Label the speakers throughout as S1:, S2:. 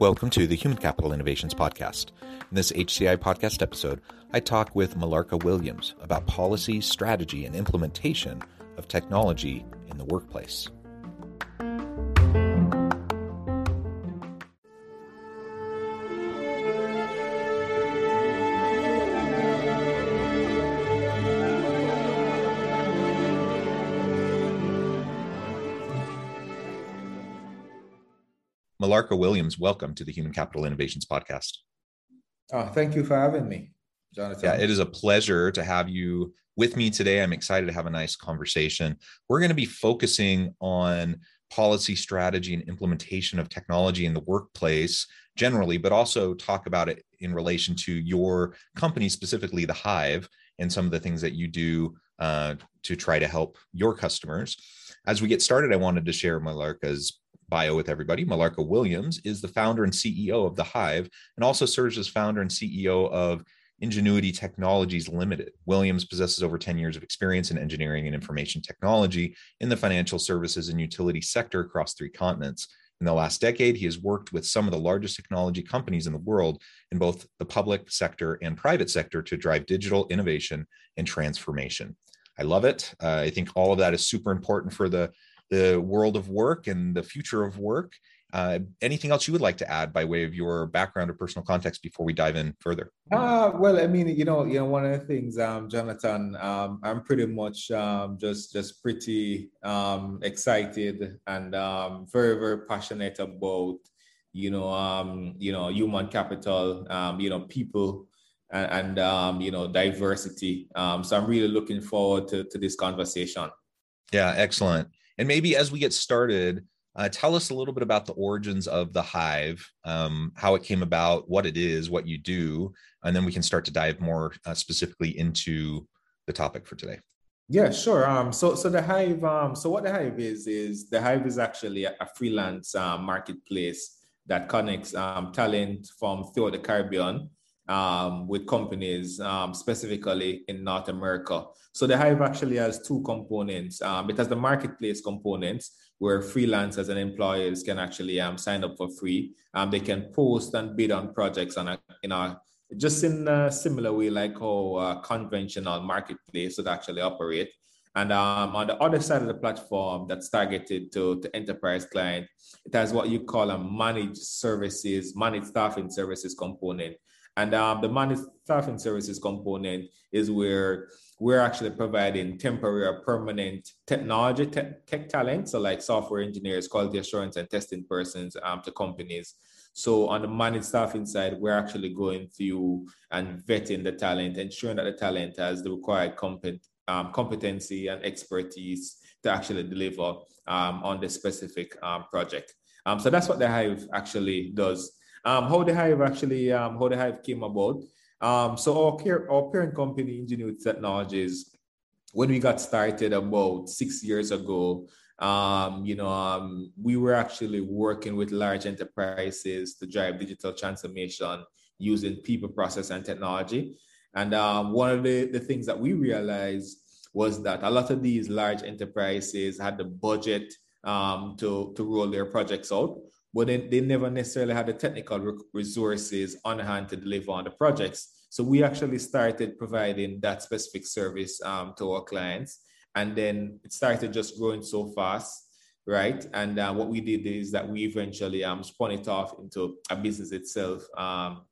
S1: Welcome to the Human Capital Innovations Podcast. In this HCI podcast episode, I talk with Melarka Williams about policy, strategy, and implementation of technology in the workplace. Melarka Williams, welcome to the Human Capital Innovations Podcast.
S2: Oh, thank you for having me, Jonathan.
S1: Yeah, it is a pleasure to have you with me today. I'm excited to have a nice conversation. We're going to be focusing on policy strategy and implementation of technology in the workplace generally, but also talk about it in relation to your company, specifically the Hive, and some of the things that you do uh, to try to help your customers. As we get started, I wanted to share Melarka's bio with everybody. Melarka Williams is the founder and CEO of The Hive and also serves as founder and CEO of Ingenuity Technologies Limited. Williams possesses over 10 years of experience in engineering and information technology in the financial services and utility sector across three continents. In the last decade, he has worked with some of the largest technology companies in the world in both the public sector and private sector to drive digital innovation and transformation. I love it. Uh, I think all of that is super important for the the world of work and the future of work. Uh, anything else you would like to add by way of your background or personal context before we dive in further?
S2: Uh, well, I mean, you know, you know, one of the things, um, Jonathan, um, I'm pretty much um, just just pretty um, excited and um, very very passionate about, you know, um, you know, human capital, um, you know, people. And, and um, you know diversity. Um, so I'm really looking forward to, to this conversation.
S1: Yeah, excellent. And maybe as we get started, uh, tell us a little bit about the origins of the Hive, um, how it came about, what it is, what you do, and then we can start to dive more uh, specifically into the topic for today.
S2: Yeah, sure. Um, so, so the Hive, um, so what the Hive is is the Hive is actually a, a freelance uh, marketplace that connects um, talent from throughout the Caribbean um, with companies um, specifically in North America. So the Hive actually has two components. Um, it has the marketplace components where freelancers and employers can actually um, sign up for free. Um, they can post and bid on projects on a, in a just in a similar way like how conventional marketplace would actually operate. And um, on the other side of the platform that's targeted to, to enterprise client, it has what you call a managed services, managed staffing services component. And um, the managed staffing services component is where we're actually providing temporary or permanent technology te- tech talent, so like software engineers, quality assurance, and testing persons um, to companies. So on the managed staffing side, we're actually going through and vetting the talent, ensuring that the talent has the required compet- um, competency and expertise to actually deliver um, on the specific um, project. Um, so that's what the Hive actually does. Um, how the Hive actually, um, how the Hive came about. Um, so our, care, our parent company, Ingenuity Technologies, when we got started about six years ago, um, you know, um, we were actually working with large enterprises to drive digital transformation using people, process, and technology. And um, one of the, the things that we realized was that a lot of these large enterprises had the budget um, to, to roll their projects out, but they, they never necessarily had the technical resources on hand to deliver on the projects. So we actually started providing that specific service um, to our clients. And then it started just growing so fast, right? And uh, what we did is that we eventually um, spun it off into a business itself um,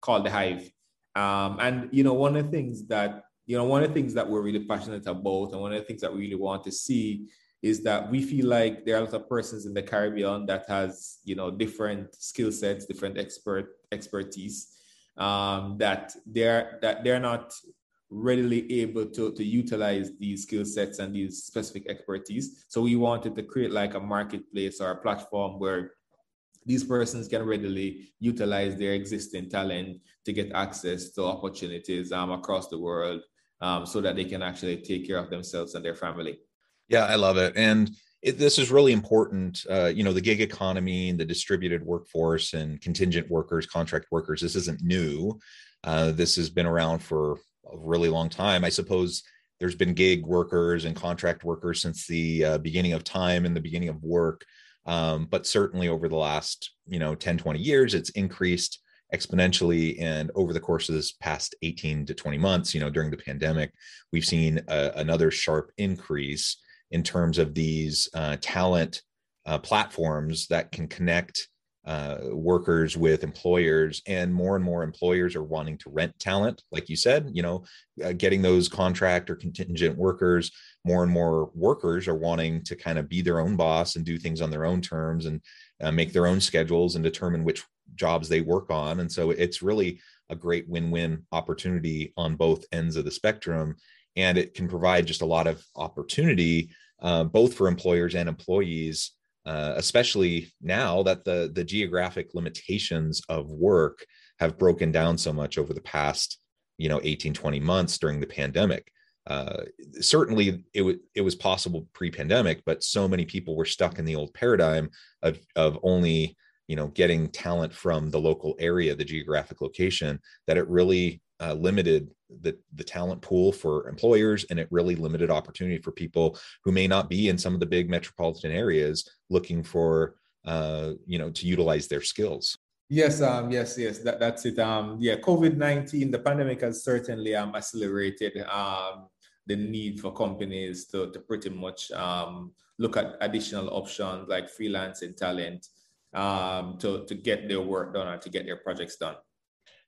S2: called The Hive. Um, and, you know, one of the things that, you know, one of the things that we're really passionate about and one of the things that we really want to see is that we feel like there are a lot of persons in the Caribbean that has you know different skill sets, different expert expertise um, that they're that they're not readily able to, to utilize these skill sets and these specific expertise. So we wanted to create like a marketplace or a platform where these persons can readily utilize their existing talent to get access to opportunities um, across the world um, so that they can actually take care of themselves and their family.
S1: Yeah, I love it. And it, this is really important. Uh, you know, the gig economy and the distributed workforce and contingent workers, contract workers, this isn't new. Uh, this has been around for a really long time. I suppose there's been gig workers and contract workers since the uh, beginning of time and the beginning of work. Um, but certainly over the last, you know, 10, 20 years, it's increased exponentially. And over the course of this past 18 to 20 months, you know, during the pandemic, we've seen a, another sharp increase in terms of these uh, talent uh, platforms that can connect uh, workers with employers and more and more employers are wanting to rent talent like you said you know uh, getting those contract or contingent workers more and more workers are wanting to kind of be their own boss and do things on their own terms and uh, make their own schedules and determine which jobs they work on. And so it's really a great win-win opportunity on both ends of the spectrum and it can provide just a lot of opportunity uh, both for employers and employees uh, especially now that the the geographic limitations of work have broken down so much over the past you know 18 20 months during the pandemic. Uh, certainly it, w- it was possible pre-pandemic but so many people were stuck in the old paradigm of of only you know getting talent from the local area the geographic location that it really uh, limited the the talent pool for employers and it really limited opportunity for people who may not be in some of the big metropolitan areas looking for uh, you know to utilize their skills
S2: yes um yes yes that, that's it um yeah covid-19 the pandemic has certainly um accelerated um the need for companies to, to pretty much um, look at additional options like freelancing talent um, to, to get their work done and to get their projects done.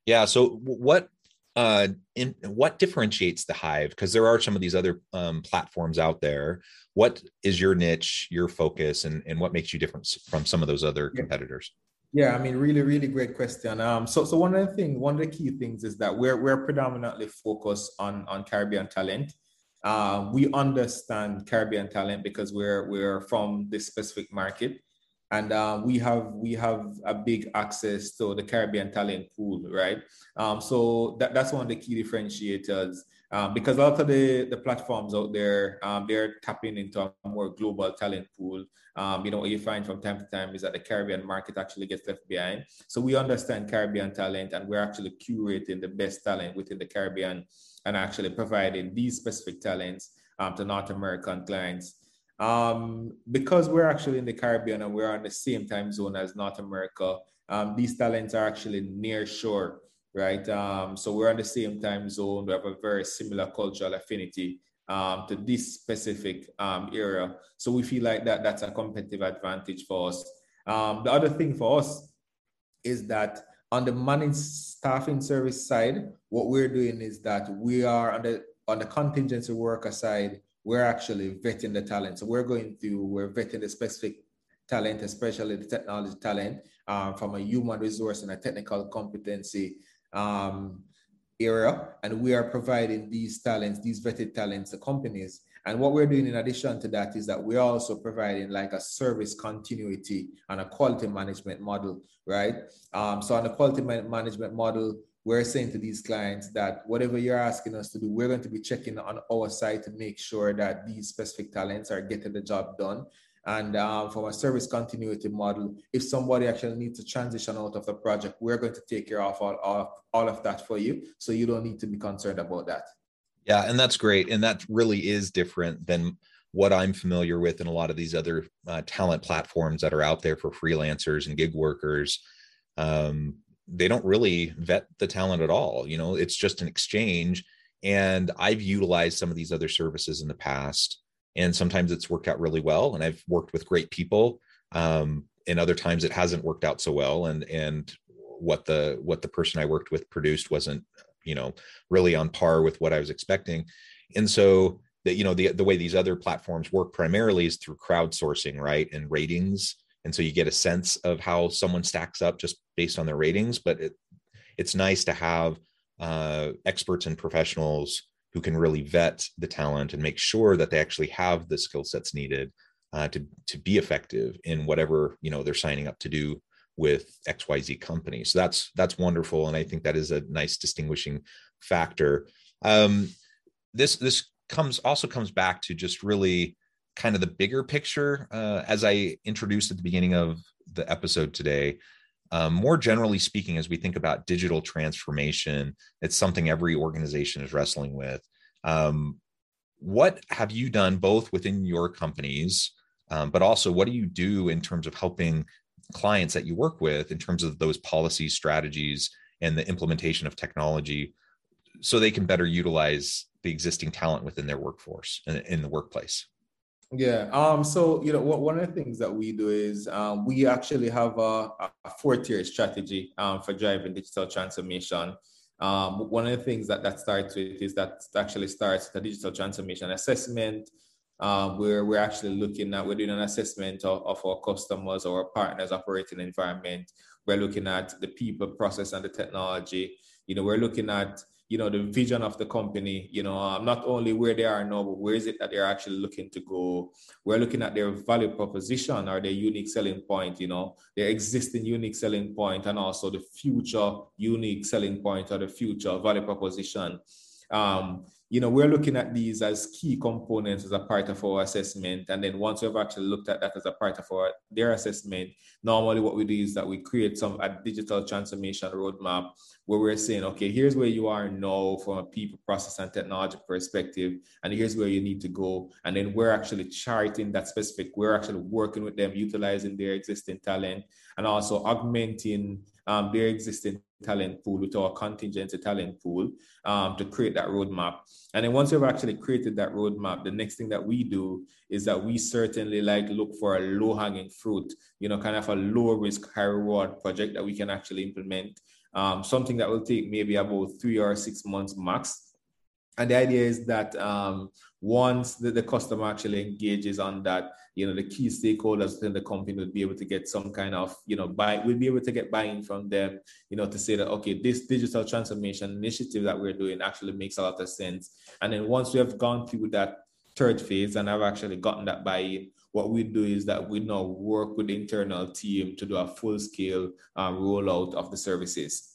S1: Yeah. So, what uh, in, what differentiates the hive? Because there are some of these other um, platforms out there. What is your niche your focus and, and what makes you different from some of those other competitors?
S2: Yeah i mean really really great question. Um, so so one of the things one of the key things is that we're we're predominantly focused on on caribbean talent. Uh, we understand caribbean talent because we're we're from this specific market and uh, we have we have a big access to the Caribbean talent pool, right? Um, so that, that's one of the key differentiators um, because a lot of the, the platforms out there um, they're tapping into a more global talent pool. Um, you know what you find from time to time is that the Caribbean market actually gets left behind. So we understand Caribbean talent, and we're actually curating the best talent within the Caribbean and actually providing these specific talents um, to North American clients. Um, because we're actually in the Caribbean and we're on the same time zone as North America, um, these talents are actually near shore, right? Um, so we're on the same time zone. We have a very similar cultural affinity um, to this specific um, area. So we feel like that that's a competitive advantage for us. Um, the other thing for us is that on the managed staffing service side, what we're doing is that we are on the on the contingency worker side, we're actually vetting the talent. So we're going through, we're vetting the specific talent, especially the technology talent, um, from a human resource and a technical competency um, area. And we are providing these talents, these vetted talents to companies. And what we're doing in addition to that is that we're also providing like a service continuity and a quality management model, right? Um, so on the quality management model, we're saying to these clients that whatever you're asking us to do, we're going to be checking on our side to make sure that these specific talents are getting the job done. And um, from a service continuity model, if somebody actually needs to transition out of the project, we're going to take care of all, all, all of that for you. So you don't need to be concerned about that.
S1: Yeah, and that's great. And that really is different than what I'm familiar with in a lot of these other uh, talent platforms that are out there for freelancers and gig workers. Um, they don't really vet the talent at all you know it's just an exchange. And i've utilized some of these other services in the past and sometimes it's worked out really well and i've worked with great people um, and other times it hasn't worked out so well and and what the what the person i worked with produced wasn't you know really on par with what i was expecting. And so that you know the the way these other platforms work primarily is through crowdsourcing right and ratings and so you get a sense of how someone stacks up just based on their ratings but it, it's nice to have uh, experts and professionals who can really vet the talent and make sure that they actually have the skill sets needed uh, to to be effective in whatever you know they're signing up to do with xyz company. So that's that's wonderful and i think that is a nice distinguishing factor. Um, this this comes also comes back to just really kind of the bigger picture uh, as i introduced at the beginning of the episode today um, more generally speaking as we think about digital transformation it's something every organization is wrestling with. Um, what have you done both within your companies um, but also what do you do in terms of helping clients that you work with in terms of those policy strategies and the implementation of technology so they can better utilize the existing talent within their workforce and in the workplace
S2: yeah. Um. So you know, one of the things that we do is um, we actually have a, a four-tier strategy um, for driving digital transformation. Um, one of the things that that starts with is that actually starts the digital transformation assessment, um, where we're actually looking at we're doing an assessment of, of our customers or our partners operating environment. We're looking at the people, process, and the technology. You know, we're looking at you know the vision of the company you know um, not only where they are now but where is it that they're actually looking to go? We're looking at their value proposition or their unique selling point you know their existing unique selling point and also the future unique selling point or the future value proposition. Um, you know, we're looking at these as key components as a part of our assessment. And then once we've actually looked at that as a part of our their assessment, normally what we do is that we create some a digital transformation roadmap where we're saying, okay, here's where you are now from a people, process, and technology perspective, and here's where you need to go. And then we're actually charting that specific, we're actually working with them, utilizing their existing talent, and also augmenting um, their existing talent pool with our contingency talent pool um, to create that roadmap. And then once we've actually created that roadmap, the next thing that we do is that we certainly like look for a low hanging fruit, you know, kind of a low risk, high reward project that we can actually implement. Um, something that will take maybe about three or six months max and the idea is that um, once the, the customer actually engages on that, you know, the key stakeholders within the company would be able to get some kind of, you know, buy, we'll be able to get buy-in from them, you know, to say that, okay, this digital transformation initiative that we're doing actually makes a lot of sense. And then once we have gone through that third phase and I've actually gotten that buy-in, what we do is that we now work with the internal team to do a full-scale um, rollout of the services.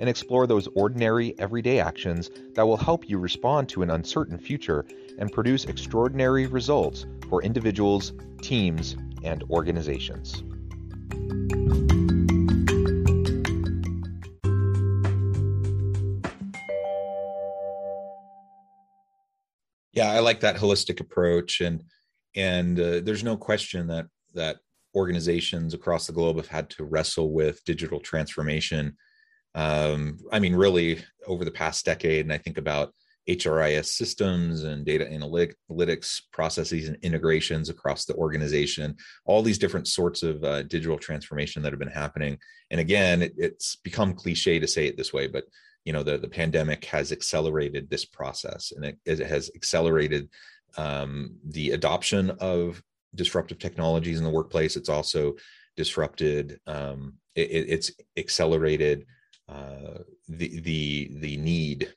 S1: and explore those ordinary, everyday actions that will help you respond to an uncertain future and produce extraordinary results for individuals, teams, and organizations. Yeah, I like that holistic approach, and and uh, there's no question that that organizations across the globe have had to wrestle with digital transformation um, I mean, really over the past decade, and I think about HRIS systems and data analytics processes and integrations across the organization, all these different sorts of uh, digital transformation that have been happening. And again, it, it's become cliche to say it this way, but you know, the, the pandemic has accelerated this process and it, it has accelerated um, the adoption of disruptive technologies in the workplace. It's also disrupted, um, it, it's accelerated uh, the the the need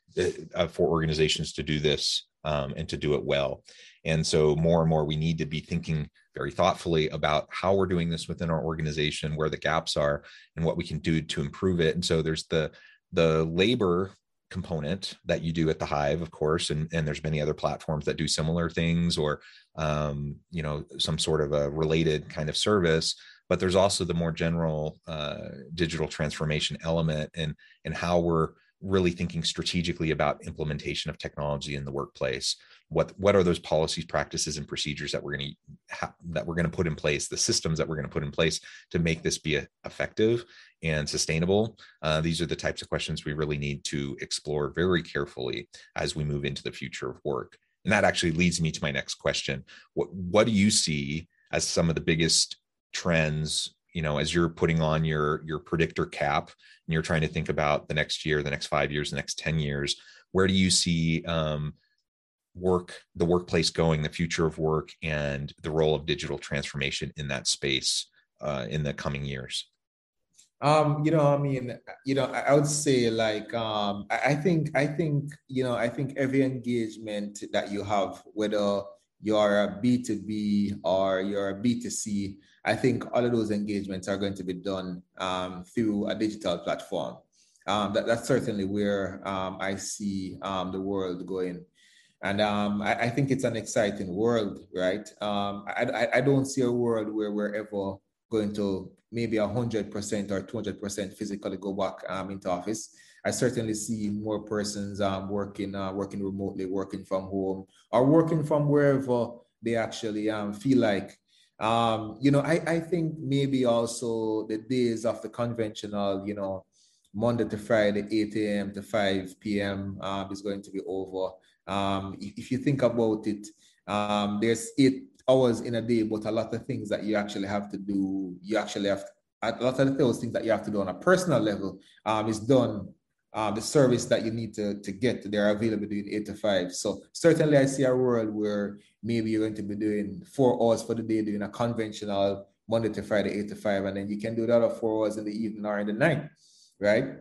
S1: uh, for organizations to do this um, and to do it well. And so more and more we need to be thinking very thoughtfully about how we're doing this within our organization, where the gaps are, and what we can do to improve it. And so there's the the labor component that you do at the hive of course and, and there's many other platforms that do similar things or um, you know some sort of a related kind of service but there's also the more general uh, digital transformation element and and how we're really thinking strategically about implementation of technology in the workplace. What what are those policies practices and procedures that we're going to ha- that we're going to put in place the systems that we're going to put in place to make this be a, effective and sustainable? Uh, these are the types of questions we really need to explore very carefully as we move into the future of work. And that actually leads me to my next question. What what do you see as some of the biggest trends you know as you're putting on your your predictor cap and you're trying to think about the next year the next five years the next 10 years where do you see um, work the workplace going the future of work and the role of digital transformation in that space uh, in the coming years?
S2: Um, you know, I mean, you know, I would say like um, I think I think you know I think every engagement that you have, whether you're a B2B or you're a B2C, I think all of those engagements are going to be done um, through a digital platform. Um, that, that's certainly where um, I see um, the world going. And um, I, I, think it's an exciting world, right? Um, I, I, don't see a world where we're ever going to maybe 100% or 200% physically go back into office. I certainly see more persons working uh, working remotely, working from home, or working from wherever they actually feel like um, you know, I, I think maybe also the days of the conventional, you know, Monday to Friday, 8 a.m. to 5 p.m. Um, is going to be over. Um, if, if, you think about it, um, there's eight hours in a day, but a lot of things that you actually have to do, you actually have to, a lot of those things that you have to do on a personal level um, is done uh, the service that you need to, to get. They're available doing eight to five. So certainly I see a world where maybe you're going to be doing four hours for the day, doing a conventional Monday to Friday, eight to five, and then you can do the other four hours in the evening or in the night, right?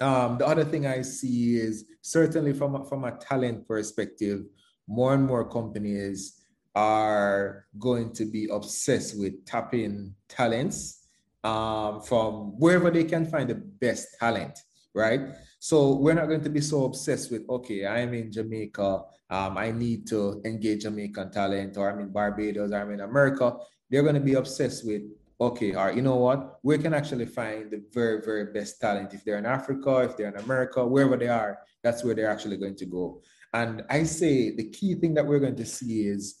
S2: Um, the other thing I see is certainly from a, from a talent perspective, more and more companies are going to be obsessed with tapping talents um, from wherever they can find the best talent right? So we're not going to be so obsessed with, okay, I'm in Jamaica, um, I need to engage Jamaican talent, or I'm in Barbados, or I'm in America. They're going to be obsessed with, okay, or you know what? We can actually find the very, very best talent. If they're in Africa, if they're in America, wherever they are, that's where they're actually going to go. And I say the key thing that we're going to see is,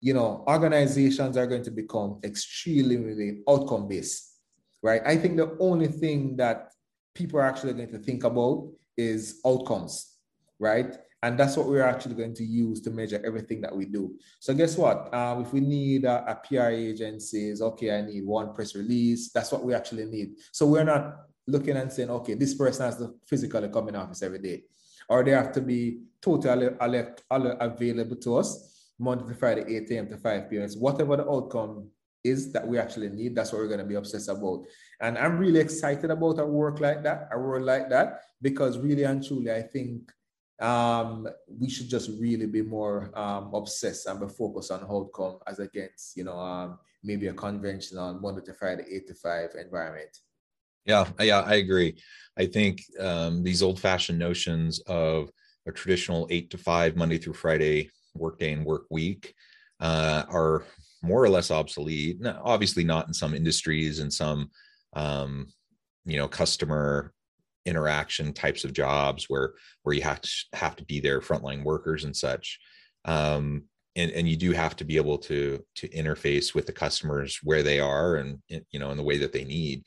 S2: you know, organizations are going to become extremely outcome based, right? I think the only thing that people are actually going to think about is outcomes, right? And that's what we're actually going to use to measure everything that we do. So guess what? Um, if we need a, a PR agency, okay, I need one press release. That's what we actually need. So we're not looking and saying, okay, this person has to physically come in office every day, or they have to be totally available to us Monday to Friday, 8 a.m. to 5 p.m. whatever the outcome is that we actually need. That's what we're going to be obsessed about. And I'm really excited about a work like that, a world like that, because really and truly, I think um, we should just really be more um, obsessed and be focused on outcome as against, you know, um, maybe a conventional Monday to Friday, eight to five environment.
S1: Yeah, yeah, I agree. I think um, these old-fashioned notions of a traditional eight to five Monday through Friday workday and work week uh, are more or less obsolete. obviously, not in some industries and some, um, you know, customer interaction types of jobs where where you have to have to be there, frontline workers and such. Um, and, and you do have to be able to to interface with the customers where they are and you know in the way that they need.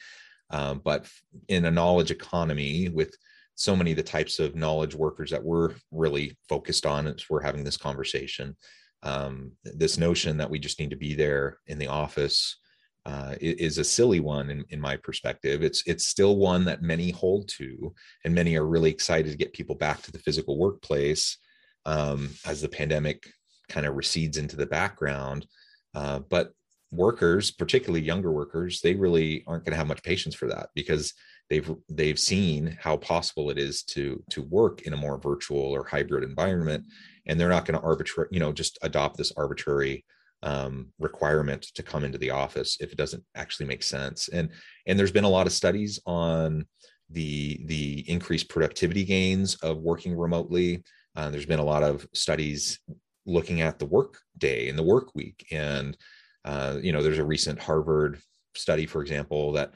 S1: Um, but in a knowledge economy with so many of the types of knowledge workers that we're really focused on as we're having this conversation um, this notion that we just need to be there in the office uh, is a silly one in, in my perspective. It's it's still one that many hold to, and many are really excited to get people back to the physical workplace um, as the pandemic kind of recedes into the background. Uh, but workers, particularly younger workers, they really aren't going to have much patience for that because they've they've seen how possible it is to to work in a more virtual or hybrid environment and they're not going to arbitrary, you know just adopt this arbitrary um, requirement to come into the office if it doesn't actually make sense. And and there's been a lot of studies on the the increased productivity gains of working remotely. Uh, there's been a lot of studies looking at the work day and the work week. And uh, you know, there's a recent Harvard study, for example, that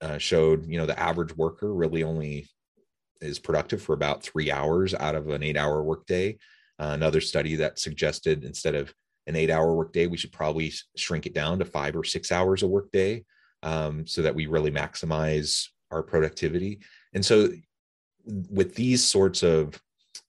S1: uh, showed you know the average worker really only is productive for about three hours out of an eight-hour workday. Uh, another study that suggested instead of an eight-hour workday, we should probably shrink it down to five or six hours a workday, um, so that we really maximize our productivity. And so, with these sorts of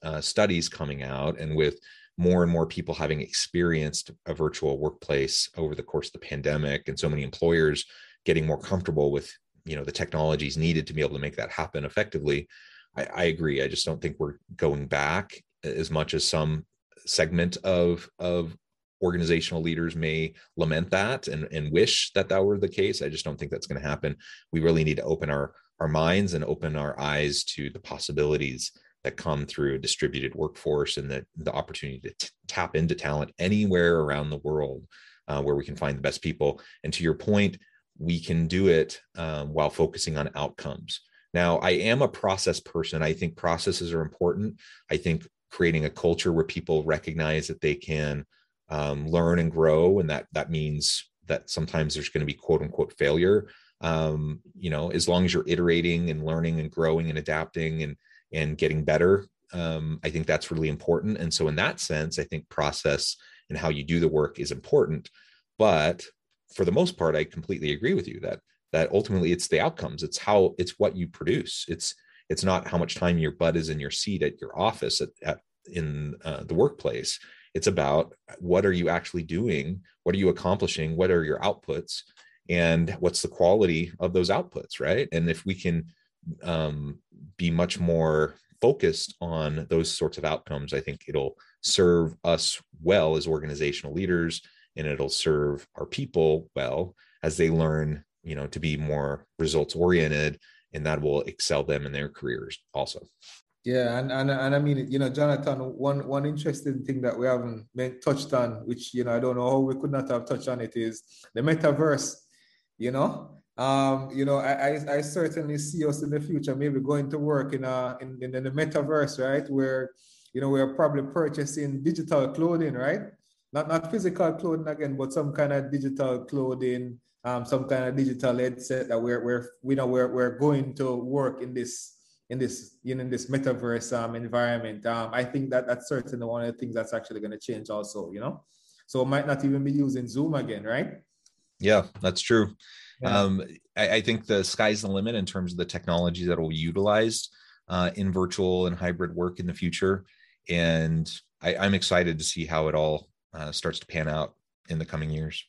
S1: uh, studies coming out, and with more and more people having experienced a virtual workplace over the course of the pandemic, and so many employers getting more comfortable with you know the technologies needed to be able to make that happen effectively I, I, agree i just don't think we're going back as much as some segment of of organizational leaders may lament that and, and wish that that were the case. I just don't think that's going to happen. We really need to open our our minds and open our eyes to the possibilities that come through a distributed workforce and the, the opportunity to t- tap into talent anywhere around the world uh, where we can find the best people. And to your point we can do it um, while focusing on outcomes. Now i am a process person. I think processes are important. I think creating a culture where people recognize that they can um, learn and grow and that that means that sometimes there's going to be quote unquote failure. Um, you know as long as you're iterating and learning and growing and adapting and and getting better um, i think that's really important. And so in that sense i think process and how you do the work is important. But for the most part i completely agree with you that that ultimately it's the outcomes. It's how it's what you produce. It's it's not how much time your butt is in your seat at your office at, at in uh, the workplace it's about what are you actually doing? What are you accomplishing? What are your outputs? And what's the quality of those outputs right? And if we can um, be much more focused on those sorts of outcomes i think it'll serve us well as organizational leaders and it'll serve our people well as they learn you know to be more results oriented and that will excel them in their careers also
S2: yeah, and, and and I mean, you know, Jonathan, one one interesting thing that we haven't touched on, which you know, I don't know how we could not have touched on it, is the metaverse. You know, um, you know, I, I, I certainly see us in the future maybe going to work in a in, in the metaverse, right? Where you know we're probably purchasing digital clothing, right? Not not physical clothing again, but some kind of digital clothing, um, some kind of digital headset that we're we're we know we're we're going to work in this in this you know in this metaverse um, environment um, i think that that's certainly one of the things that's actually going to change also you know? So it might not even be using zoom again right?
S1: Yeah that's true. Yeah. um, I, I, think the sky's the limit in terms of the technology that will be utilized uh, in virtual and hybrid work in the future. And I, i'm excited to see how it all uh, starts to pan out in the coming years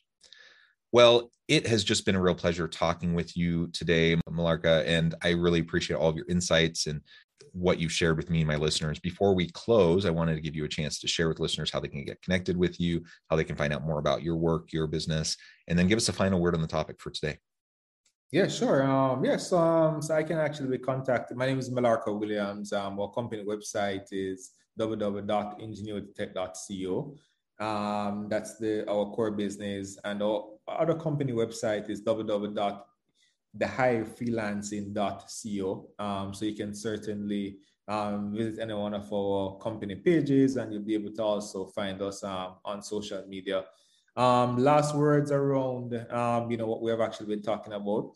S1: well, it has just been a real pleasure talking with you today, Melarka, and I really appreciate all of your insights and what you've shared with me and my listeners. Before we close, I wanted to give you a chance to share with listeners how they can get connected with you, how they can find out more about your work, your business, and then give us a final word on the topic for today.
S2: Yeah, sure. Um, yes, um, so I can actually be contacted. My name is Melarka Williams. Um, our company website is www.ingenuitytech.co. Um, that's the our core business, and our other company website is www.thehivefreelancing.co. Um, so you can certainly um, visit any one of our company pages, and you'll be able to also find us um, on social media. Um, last words around, um, you know, what we have actually been talking about.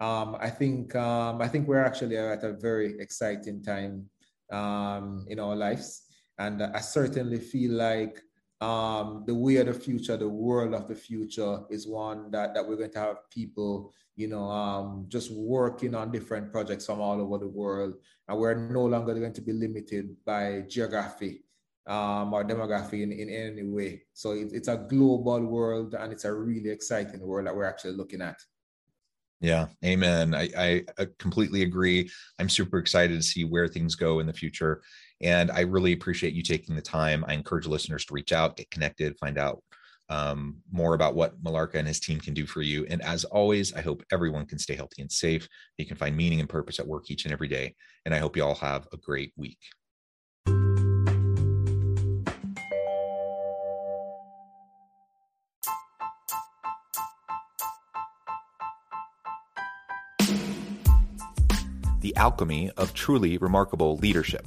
S2: Um, I think um, I think we're actually at a very exciting time in our lives, and I certainly feel like um, the way of the future, the world of the future is one that, that we're going to have people, you know, um, just working on different projects from all over the world. And we're no longer going to be limited by geography um, or demography in, in any way. So it, it's a global world and it's a really exciting world that we're actually looking at.
S1: Yeah, amen. I, I completely agree. I'm super excited to see where things go in the future. And I really appreciate you taking the time. I encourage listeners to reach out, get connected, find out um, more about what Melarka and his team can do for you. And as always, I hope everyone can stay healthy and safe. You can find meaning and purpose at work each and every day. And I hope you all have a great week. The Alchemy of Truly Remarkable Leadership